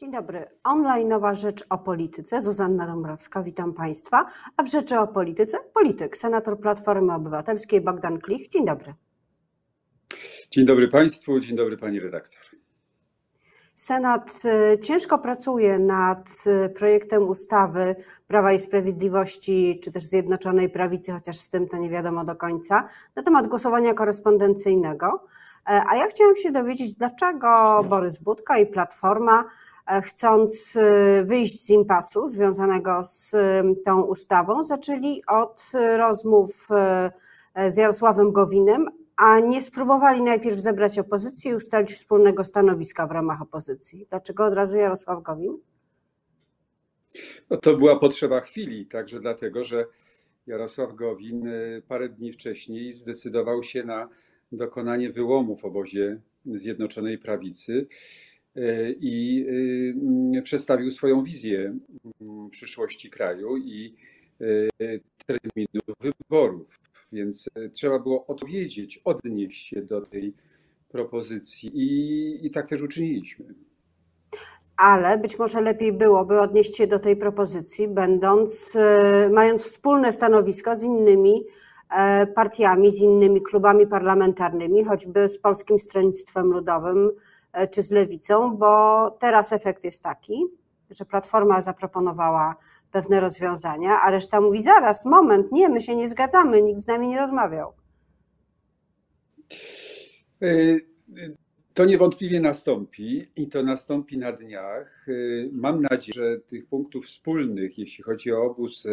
Dzień dobry. Online Nowa Rzecz o Polityce. Zuzanna Dąbrowska, witam Państwa. A w Rzeczy o Polityce polityk, senator Platformy Obywatelskiej Bogdan Klich. Dzień dobry. Dzień dobry Państwu, dzień dobry Pani redaktor. Senat y, ciężko pracuje nad y, projektem ustawy Prawa i Sprawiedliwości, czy też Zjednoczonej Prawicy, chociaż z tym to nie wiadomo do końca, na temat głosowania korespondencyjnego. E, a ja chciałam się dowiedzieć, dlaczego Borys Budka i Platforma chcąc e, wyjść z impasu związanego z e, tą ustawą, zaczęli od rozmów z Jarosławem Gowinem, a nie spróbowali najpierw zebrać opozycji i ustalić wspólnego stanowiska w ramach opozycji. Dlaczego od razu Jarosław Gowin? No to była potrzeba chwili, także dlatego, że Jarosław Gowin parę dni wcześniej zdecydował się na dokonanie wyłomu w obozie Zjednoczonej Prawicy E, i y, przedstawił swoją wizję mm, przyszłości kraju i e, terminu wyborów. Więc e, trzeba było odpowiedzieć, odnieść się do tej propozycji i, i tak też uczyniliśmy. Ale być może lepiej byłoby odnieść się do tej propozycji, będąc, mając wspólne stanowisko z innymi partiami, z innymi klubami parlamentarnymi, choćby z Polskim Stronnictwem Ludowym, E, czy z lewicą, bo teraz efekt jest taki, że Platforma zaproponowała pewne rozwiązania, a reszta mówi zaraz, moment, nie, my się nie zgadzamy, nikt z nami nie rozmawiał. E, to niewątpliwie nastąpi i to nastąpi na dniach. E, mam nadzieję, że tych punktów wspólnych, jeśli chodzi o obóz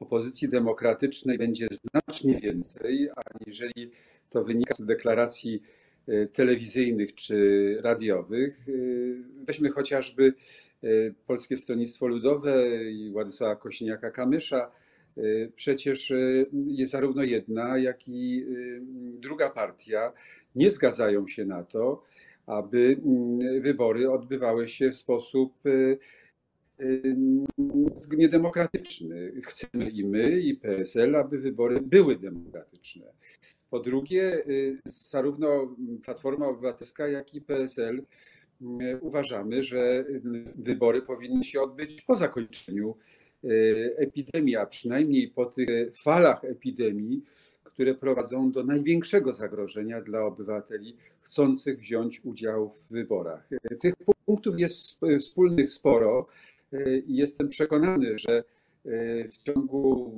opozycji demokratycznej, będzie znacznie więcej, aniżeli to wynika z deklaracji telewizyjnych czy radiowych. Y, weźmy chociażby y, Polskie Stronnictwo Ludowe i Władysława Kośniaka-Kamysza. Przecież jest zarówno jedna, jak i druga partia nie zgadzają się na to, aby mm, wybory odbywały się w sposób niedemokratyczny. Chcemy i my, i PSL, aby wybory były demokratyczne. Po drugie, y, zarówno Platforma Obywatelska, jak i PSL y, uważamy, że wybory powinny się odbyć po zakończeniu y, epidemii, a przynajmniej po tych falach epidemii, które prowadzą do największego zagrożenia dla obywateli chcących wziąć udział w wyborach. Tych punktów jest wspólnych sporo i jestem przekonany, że w ciągu,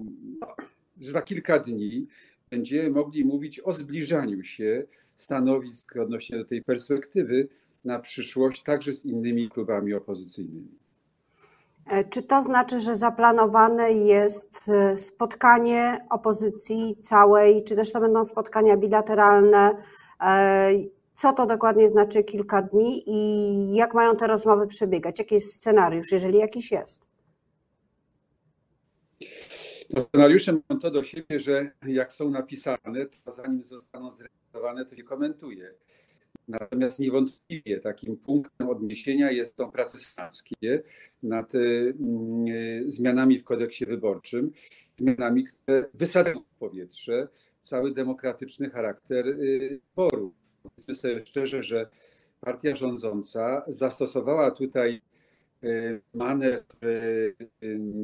że za kilka dni będziemy mogli mówić o zbliżaniu się stanowisk odnośnie do tej perspektywy na przyszłość, także z innymi klubami opozycyjnymi. E, czy to znaczy, że zaplanowane jest e, spotkanie opozycji całej, czy też to będą spotkania bilateralne? E, co to dokładnie znaczy kilka dni i jak mają te rozmowy przebiegać? Jaki jest scenariusz, jeżeli jakiś jest? Scenariusze mają to do siebie, że jak są napisane, to zanim zostaną zrealizowane, to się komentuje. Natomiast niewątpliwie takim punktem odniesienia jest są prace senackie nad y, zmianami w kodeksie wyborczym, zmianami, które wysadzają w powietrze cały demokratyczny charakter y, wyborów. Powiedzmy sobie szczerze, że partia rządząca zastosowała tutaj y, manewr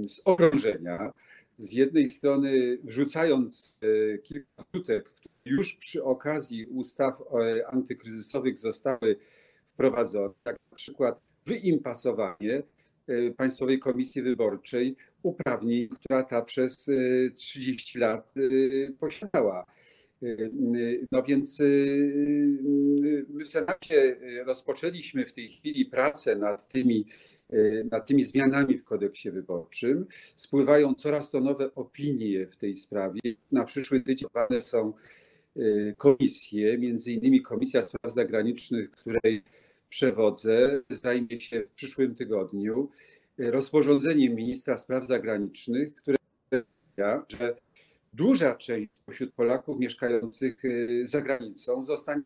z okrążenia, z jednej strony wrzucając e, kilka skrótek, które już przy okazji ustaw e, antykryzysowych zostały wprowadzone, jak na przykład wyimpasowanie e, Państwowej Komisji Wyborczej uprawnień, która ta przez 30 lat posiadała. No więc my w Senacie rozpoczęliśmy w tej chwili pracę nad tymi nad tymi zmianami w kodeksie wyborczym. Spływają coraz to nowe opinie w tej sprawie. Na przyszły tydzień są y, komisje, między innymi Komisja Spraw Zagranicznych, której przewodzę, zajmie się w przyszłym tygodniu rozporządzeniem ministra spraw zagranicznych, które że duża część spośród Polaków mieszkających y, za granicą zostanie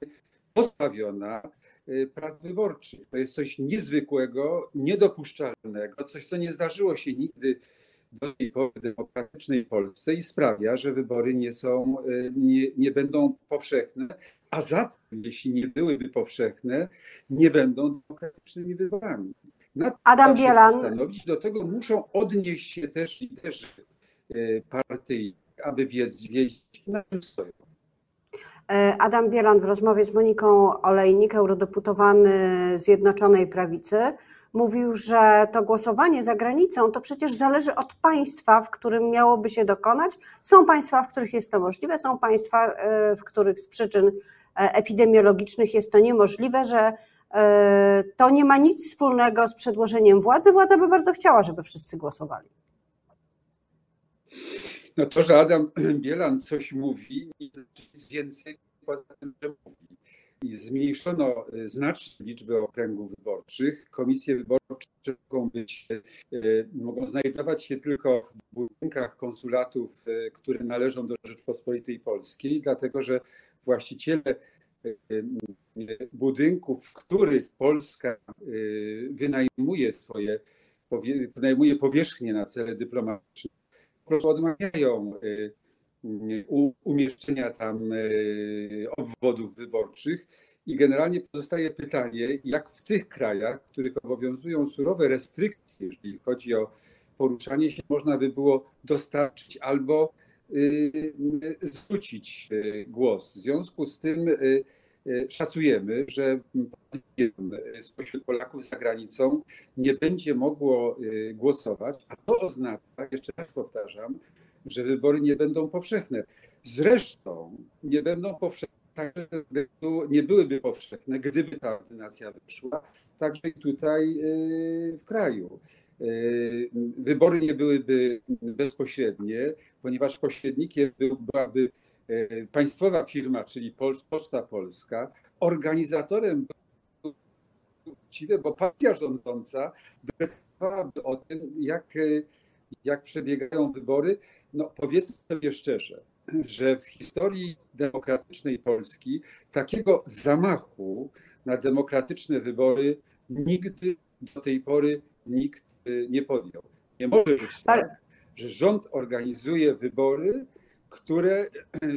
pozbawiona Y, praw wyborczych. To jest coś niezwykłego, niedopuszczalnego, coś, co nie zdarzyło się nigdy do tej pory w demokratycznej Polsce i sprawia, że wybory nie są, y, nie, nie będą powszechne, a zatem, jeśli nie byłyby powszechne, nie będą demokratycznymi wyborami. nad Adam Bielan. zastanowić. Do tego muszą odnieść się też liderzy y, partyjni, aby wiedzieć na czym stoją. E, Adam Bielan w rozmowie z Moniką Olejnik, eurodeputowany Zjednoczonej Prawicy, mówił, że to głosowanie za granicą to przecież zależy od państwa, w którym miałoby się dokonać. Są państwa, w których jest to możliwe, są państwa, e, w których z przyczyn e, epidemiologicznych jest to niemożliwe, że to nie ma nic wspólnego z przedłożeniem władzy. Władza by bardzo chciała, żeby wszyscy głosowali. No to, że Adam Bielan coś mówi, nic więcej poza tym, że mówi. I zmniejszono y, znacznie liczbę okręgów wyborczych. Komisje wyborcze mogą, być, y, mogą znajdować się tylko w budynkach konsulatów, y, które należą do Rzeczpospolitej Polskiej, dlatego że właściciele budynków, w których Polska wynajmuje swoje, wynajmuje powierzchnie na cele dyplomatyczne, prostu odmawiają umieszczenia tam e, obwodów wyborczych. I generalnie pozostaje pytanie, jak w tych krajach, w których obowiązują surowe restrykcje, jeżeli chodzi o poruszanie się, można by było dostarczyć albo y, zwrócić y, głos. W związku z tym y, szacujemy, że spośród Polaków za granicą nie będzie mogło głosować, a to oznacza, jeszcze raz powtarzam, że wybory nie będą powszechne. Zresztą nie będą powszechne, także nie byłyby powszechne, gdyby ta ordynacja wyszła, także i tutaj y, w kraju. Wybory nie byłyby bezpośrednie, ponieważ pośrednikiem byłaby państwowa firma, czyli Poczta Polska. Organizatorem właściwie, bo partia rządząca decydowałaby o tym, jak, jak przebiegają wybory, no powiedzmy sobie szczerze, że w historii demokratycznej Polski takiego zamachu na demokratyczne wybory nigdy do tej pory nikt y, nie podjął. Nie może być tak, że rząd organizuje wybory, które,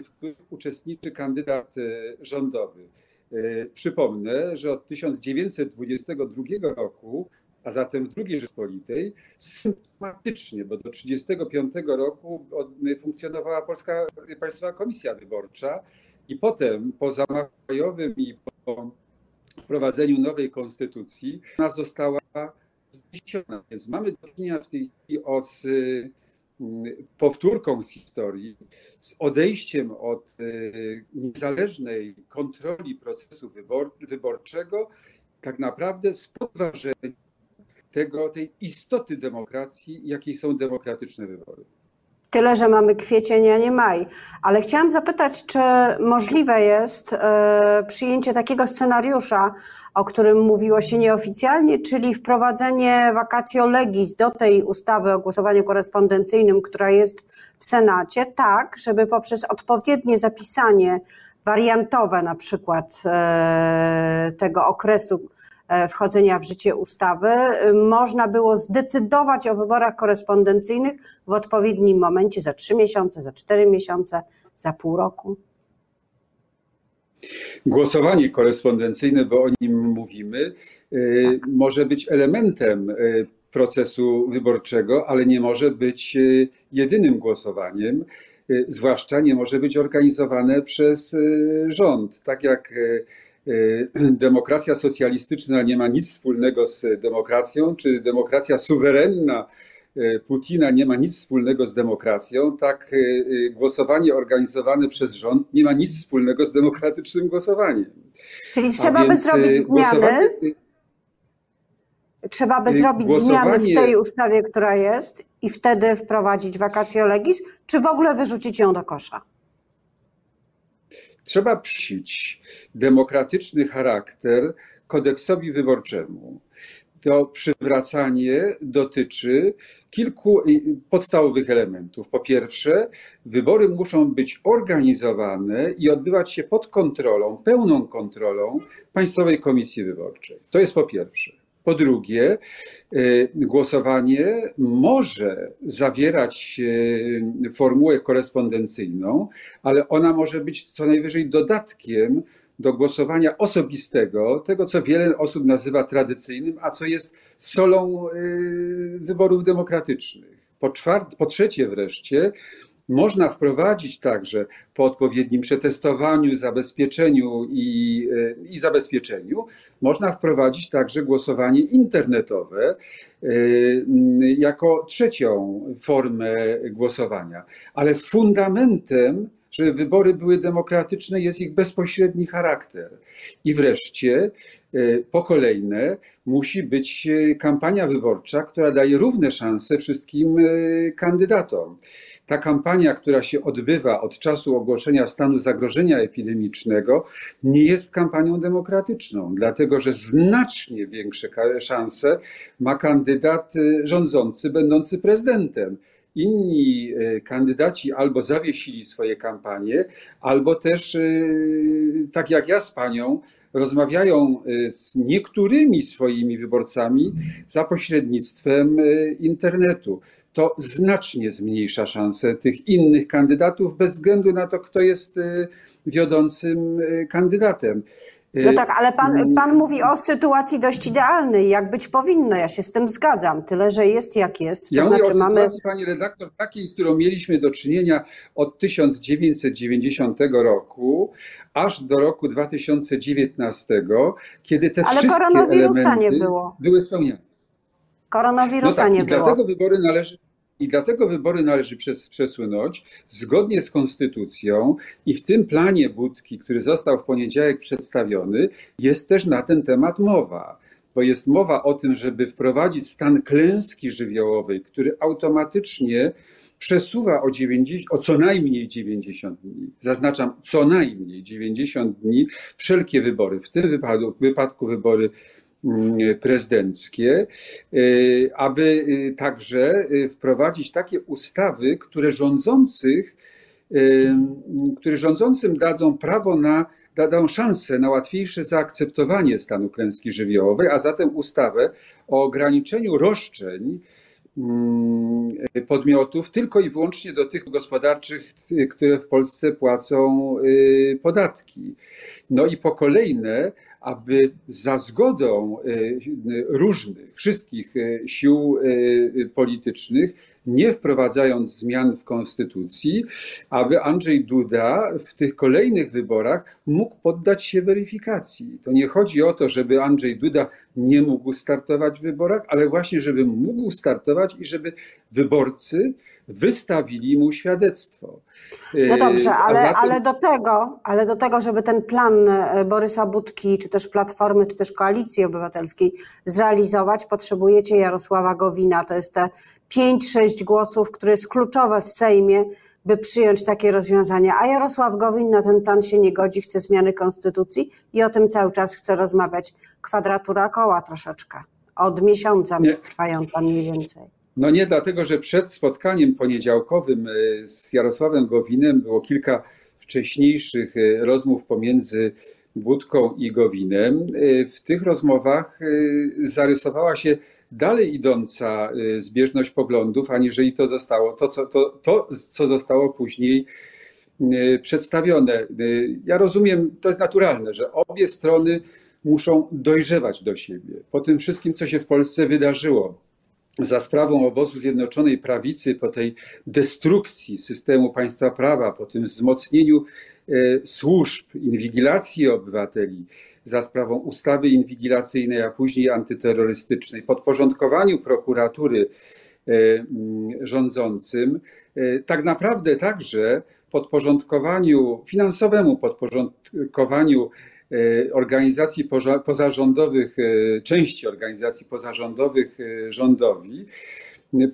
w których uczestniczy kandydat y, rządowy. Y, przypomnę, że od 1922 roku a zatem w II Rzeczpospolitej, symptomatycznie, bo do 1935 roku funkcjonowała Polska Państwowa Komisja Wyborcza i potem po zamachu i po wprowadzeniu nowej konstytucji ona została zniesiona. Więc mamy do czynienia w tej chwili z mm, powtórką z historii, z odejściem od y, niezależnej kontroli procesu wybor wyborczego, tak naprawdę z podważeniem tego, tej istoty demokracji, jakiej są demokratyczne wybory. Tyle, że mamy kwiecień, a nie maj. Ale chciałam zapytać, czy możliwe jest e, przyjęcie takiego scenariusza, o którym mówiło się nieoficjalnie, czyli wprowadzenie vacatio legis do tej ustawy o głosowaniu korespondencyjnym, która jest w Senacie, tak, żeby poprzez odpowiednie zapisanie wariantowe na przykład e, tego okresu wchodzenia w życie ustawy, e, można było zdecydować o wyborach korespondencyjnych w odpowiednim momencie za trzy miesiące, za cztery miesiące, za pół roku? Głosowanie korespondencyjne, bo o nim mówimy, e, tak. może być elementem procesu wyborczego, ale nie może być jedynym głosowaniem, zwłaszcza nie może być organizowane przez rząd. Tak jak Y, demokracja socjalistyczna nie ma nic wspólnego z demokracją, czy demokracja suwerenna y, Putina nie ma nic wspólnego z demokracją, tak y, głosowanie organizowane przez rząd nie ma nic wspólnego z demokratycznym głosowaniem. Czyli trzeba by zrobić zmiany. Trzeba by zrobić zmiany w tej ustawie, która jest, i wtedy wprowadzić vacatio legis, czy w ogóle wyrzucić ją do kosza? Trzeba przyć demokratyczny charakter kodeksowi wyborczemu. To przywracanie dotyczy kilku podstawowych elementów. Po pierwsze, wybory muszą być organizowane i odbywać się pod kontrolą, pełną kontrolą Państwowej Komisji Wyborczej. To jest po pierwsze. Po drugie, y, głosowanie może zawierać y, formułę korespondencyjną, ale ona może być co najwyżej dodatkiem do głosowania osobistego, tego co wiele osób nazywa tradycyjnym, a co jest solą y, wyborów demokratycznych. Po, czwart, po trzecie wreszcie, można wprowadzić także po odpowiednim przetestowaniu, zabezpieczeniu i, e, i zabezpieczeniu, można wprowadzić także głosowanie internetowe e, jako trzecią formę głosowania. Ale fundamentem żeby wybory były demokratyczne, jest ich bezpośredni charakter. I wreszcie, e, po kolejne, musi być kampania wyborcza, która daje równe szanse wszystkim kandydatom ta kampania, która się odbywa od czasu ogłoszenia stanu zagrożenia epidemicznego, nie jest kampanią demokratyczną, dlatego że znacznie większe szanse ma kandydat y, rządzący, będący prezydentem. Inni y, kandydaci albo zawiesili swoje kampanie, albo też, y, tak jak ja z panią, rozmawiają z niektórymi swoimi wyborcami za pośrednictwem internetu to znacznie zmniejsza szanse tych innych kandydatów, bez względu na to, kto jest y, wiodącym y, kandydatem. Y, no tak, ale pan, pan mówi o sytuacji dość idealnej, jak być powinno. Ja się z tym zgadzam, tyle że jest jak jest. To ja znaczy, o mamy... pani redaktor, takiej, z którą mieliśmy do czynienia od 1990 roku aż do roku 2019, kiedy te ale wszystkie elementy nie było. były spełnione. Koronawirusa no tak, nie i było. Dlatego wybory należy i dlatego wybory należy przesunąć zgodnie z konstytucją i w tym planie Budki, który został w poniedziałek przedstawiony, jest też na ten temat mowa. Bo jest mowa o tym, żeby wprowadzić stan klęski żywiołowej, który automatycznie przesuwa o, 90, o co najmniej 90 dni, zaznaczam co najmniej 90 dni, wszelkie wybory, w tym wypadku, wypadku wybory prezydenckie, y, aby y, także y, wprowadzić takie ustawy, które rządzących, które rządzącym dadzą prawo na dadą szansę na łatwiejsze zaakceptowanie stanu klęski żywiołowej, a zatem ustawę o ograniczeniu roszczeń mm, podmiotów tylko i wyłącznie do tych gospodarczych, które w Polsce płacą podatki. No i po kolejne, aby za zgodą e, różnych, wszystkich e, sił e, politycznych, nie wprowadzając zmian w konstytucji, aby Andrzej Duda w tych kolejnych wyborach mógł poddać się weryfikacji. To nie chodzi o to, żeby Andrzej Duda nie mógł startować w wyborach, ale właśnie, żeby mógł startować i żeby wyborcy wystawili mu świadectwo. No dobrze, ale, zatem... ale, do tego, ale do tego, żeby ten plan e, Borysa Budki, czy też Platformy, czy też Koalicji Obywatelskiej zrealizować, potrzebujecie Jarosława Gowina. To jest te 5-6 głosów, które jest kluczowe w Sejmie, by przyjąć takie rozwiązania. A Jarosław Gowin na ten plan się nie godzi, chce zmiany konstytucji i o tym cały czas chce rozmawiać. Kwadratura koła troszeczkę. Od miesiąca nie. trwają tam mniej więcej. No nie dlatego, że przed spotkaniem poniedziałkowym e, z Jarosławem Gowinem było kilka wcześniejszych e, rozmów pomiędzy Budką i Gowinem. E, w tych rozmowach zarysowała się dalej idąca zbieżność poglądów, aniżeli to zostało, to co, to, to, co zostało później przedstawione. Ja rozumiem, to jest naturalne, że obie strony muszą dojrzewać do siebie. Po tym wszystkim, co się w Polsce wydarzyło, za sprawą obozu Zjednoczonej Prawicy, po tej destrukcji systemu państwa prawa, po tym wzmocnieniu służb, inwigilacji obywateli, za sprawą ustawy inwigilacyjnej, a później antyterrorystycznej, podporządkowaniu prokuratury e, rządzącym, e, tak naprawdę także podporządkowaniu finansowemu, podporządkowaniu E, organizacji pozarządowych, e, części organizacji pozarządowych e, rządowi.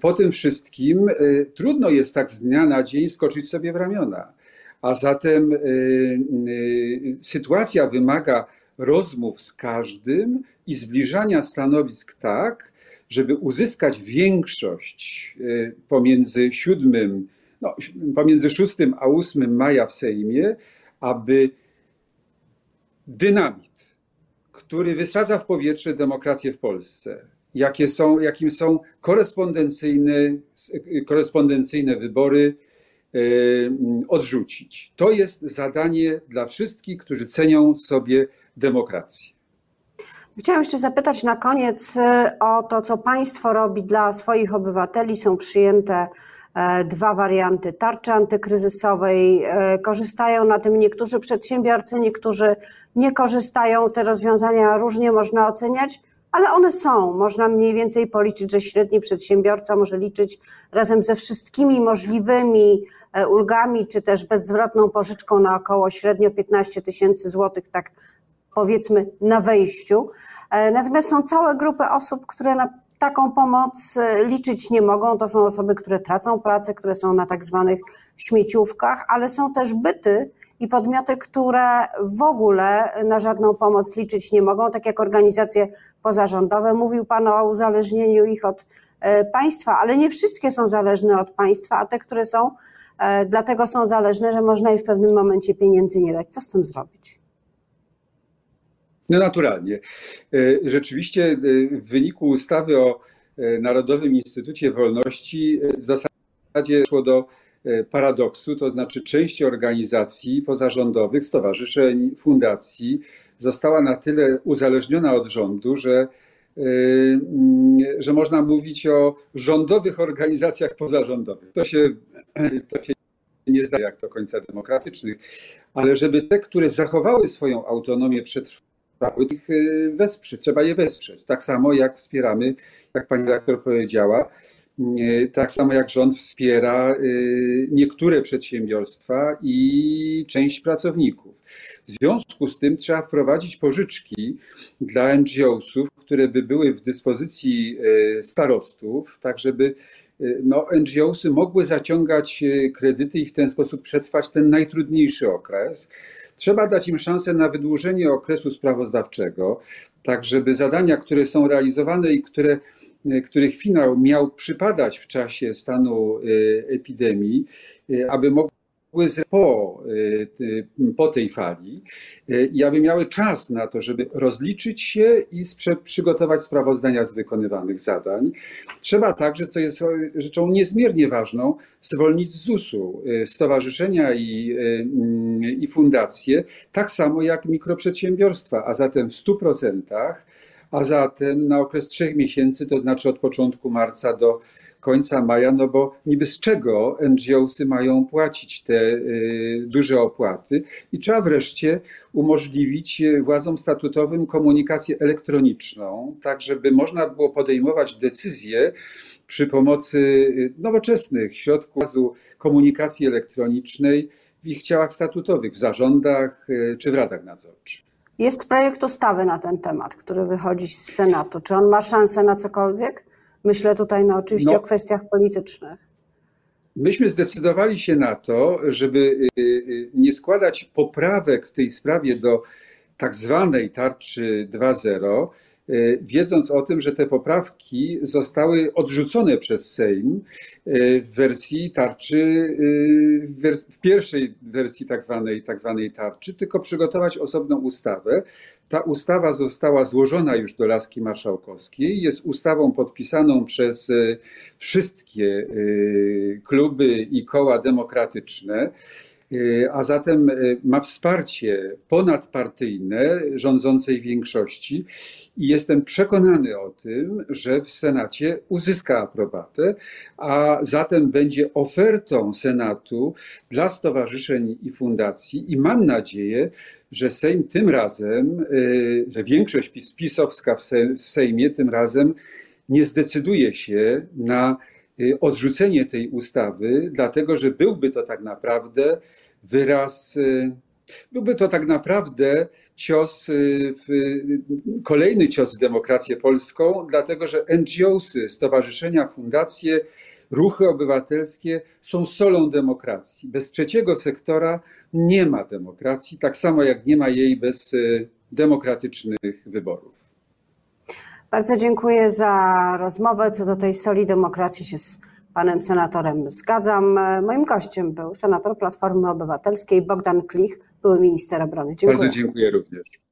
Po tym wszystkim trudno jest tak z dnia na dzień skoczyć sobie w ramiona. A zatem sytuacja wymaga rozmów z każdym i zbliżania stanowisk tak, żeby uzyskać większość pomiędzy 7, no, pomiędzy 6 a 8 maja w Sejmie, aby dynamit, który wysadza w powietrze demokrację w Polsce, jakie są, jakim są korespondencyjne, korespondencyjne wybory odrzucić. To jest zadanie dla wszystkich, którzy cenią sobie demokrację. Chciałam jeszcze zapytać na koniec o to, co państwo robi dla swoich obywateli. Są przyjęte E, dwa warianty tarczy antykryzysowej. E, korzystają na tym niektórzy przedsiębiorcy, niektórzy nie korzystają. Te rozwiązania różnie można oceniać, ale one są. Można mniej więcej policzyć, że średni przedsiębiorca może liczyć razem ze wszystkimi możliwymi e, ulgami, czy też bezzwrotną pożyczką na około średnio 15 tysięcy złotych, tak powiedzmy na wejściu. Natomiast są całe grupy osób, które na taką pomoc e, liczyć nie mogą. To są osoby, które tracą pracę, które są na tak zwanych śmieciówkach, ale są też byty i podmioty, które w ogóle na żadną pomoc liczyć nie mogą, tak jak organizacje pozarządowe. Mówił Pan o uzależnieniu ich od e, państwa, ale nie wszystkie są zależne od państwa, a te, które są, e, dlatego są zależne, że można im w pewnym momencie pieniędzy nie dać. Co z tym zrobić? No naturalnie. E, rzeczywiście w wyniku ustawy o Narodowym Instytucie Wolności w zasadzie szło do paradoksu, to znaczy część organizacji pozarządowych, stowarzyszeń, fundacji została na tyle uzależniona od rządu, że, że można mówić o rządowych organizacjach pozarządowych. To się, to się nie zdaje jak do końca demokratycznych, ale żeby te, które zachowały swoją autonomię, przetrwały, ich y, wesprzeć, trzeba je wesprzeć. Tak samo jak wspieramy, jak pani redaktor powiedziała, tak samo jak rząd wspiera y, niektóre przedsiębiorstwa i część pracowników. W związku z tym trzeba wprowadzić pożyczki dla NGO-sów, które by były w dyspozycji starostów, tak żeby no, NGO-sy mogły zaciągać kredyty i w ten sposób przetrwać ten najtrudniejszy okres. Trzeba dać im szansę na wydłużenie okresu sprawozdawczego, tak żeby zadania, które są realizowane i które, których finał miał przypadać w czasie stanu e, epidemii, e, aby mogły po, y, po tej fali y, i aby miały czas na to, żeby rozliczyć się i przygotować sprawozdania z wykonywanych zadań. Trzeba także, co jest rzeczą niezmiernie ważną, zwolnić z ZUS-u y, stowarzyszenia i, i fundacje, tak samo jak mikroprzedsiębiorstwa, a zatem w 100%, a zatem na okres trzech miesięcy, to znaczy od początku marca do końca maja, no bo niby z czego NGOsy mają płacić te y, duże opłaty i trzeba wreszcie umożliwić władzom statutowym komunikację elektroniczną, tak żeby można było podejmować decyzje przy pomocy y, nowoczesnych środków komunikacji elektronicznej w ich ciałach statutowych, w zarządach y, czy w radach nadzorczych. Jest projekt ustawy na ten temat, który wychodzi z Senatu. Czy on ma szansę na cokolwiek? Myślę tutaj no, oczywiście no, o kwestiach politycznych. Myśmy zdecydowali się na to, żeby y, y, nie składać poprawek w tej sprawie do tak zwanej tarczy 2.0, y, wiedząc o tym, że te poprawki zostały odrzucone przez Sejm w wersji tarczy, w pierwszej wersji tak zwanej, tak zwanej tarczy, tylko przygotować osobną ustawę, ta ustawa została złożona już do laski marszałkowskiej. Jest ustawą podpisaną przez e, wszystkie e, kluby i koła demokratyczne e, a zatem ma wsparcie ponadpartyjne rządzącej większości i jestem przekonany o tym, że w Senacie uzyska aprobatę, a zatem będzie ofertą Senatu dla stowarzyszeń i fundacji i mam nadzieję, że Sejm tym razem, y, że większość PiS, pisowska w Sejmie tym razem nie zdecyduje się na odrzucenie tej ustawy, dlatego że byłby to tak naprawdę wyraz, y, byłby to tak naprawdę cios, w, kolejny cios w demokrację polską, dlatego że NGOsy, stowarzyszenia, fundacje, ruchy obywatelskie są solą demokracji. Bez trzeciego sektora nie ma demokracji, tak samo jak nie ma jej bez demokratycznych wyborów. Bardzo dziękuję za rozmowę. Co do tej soli demokracji się z panem senatorem zgadzam. Moim gościem był senator Platformy Obywatelskiej Bogdan Klich, były minister obrony. Dziękuję. Bardzo dziękuję również.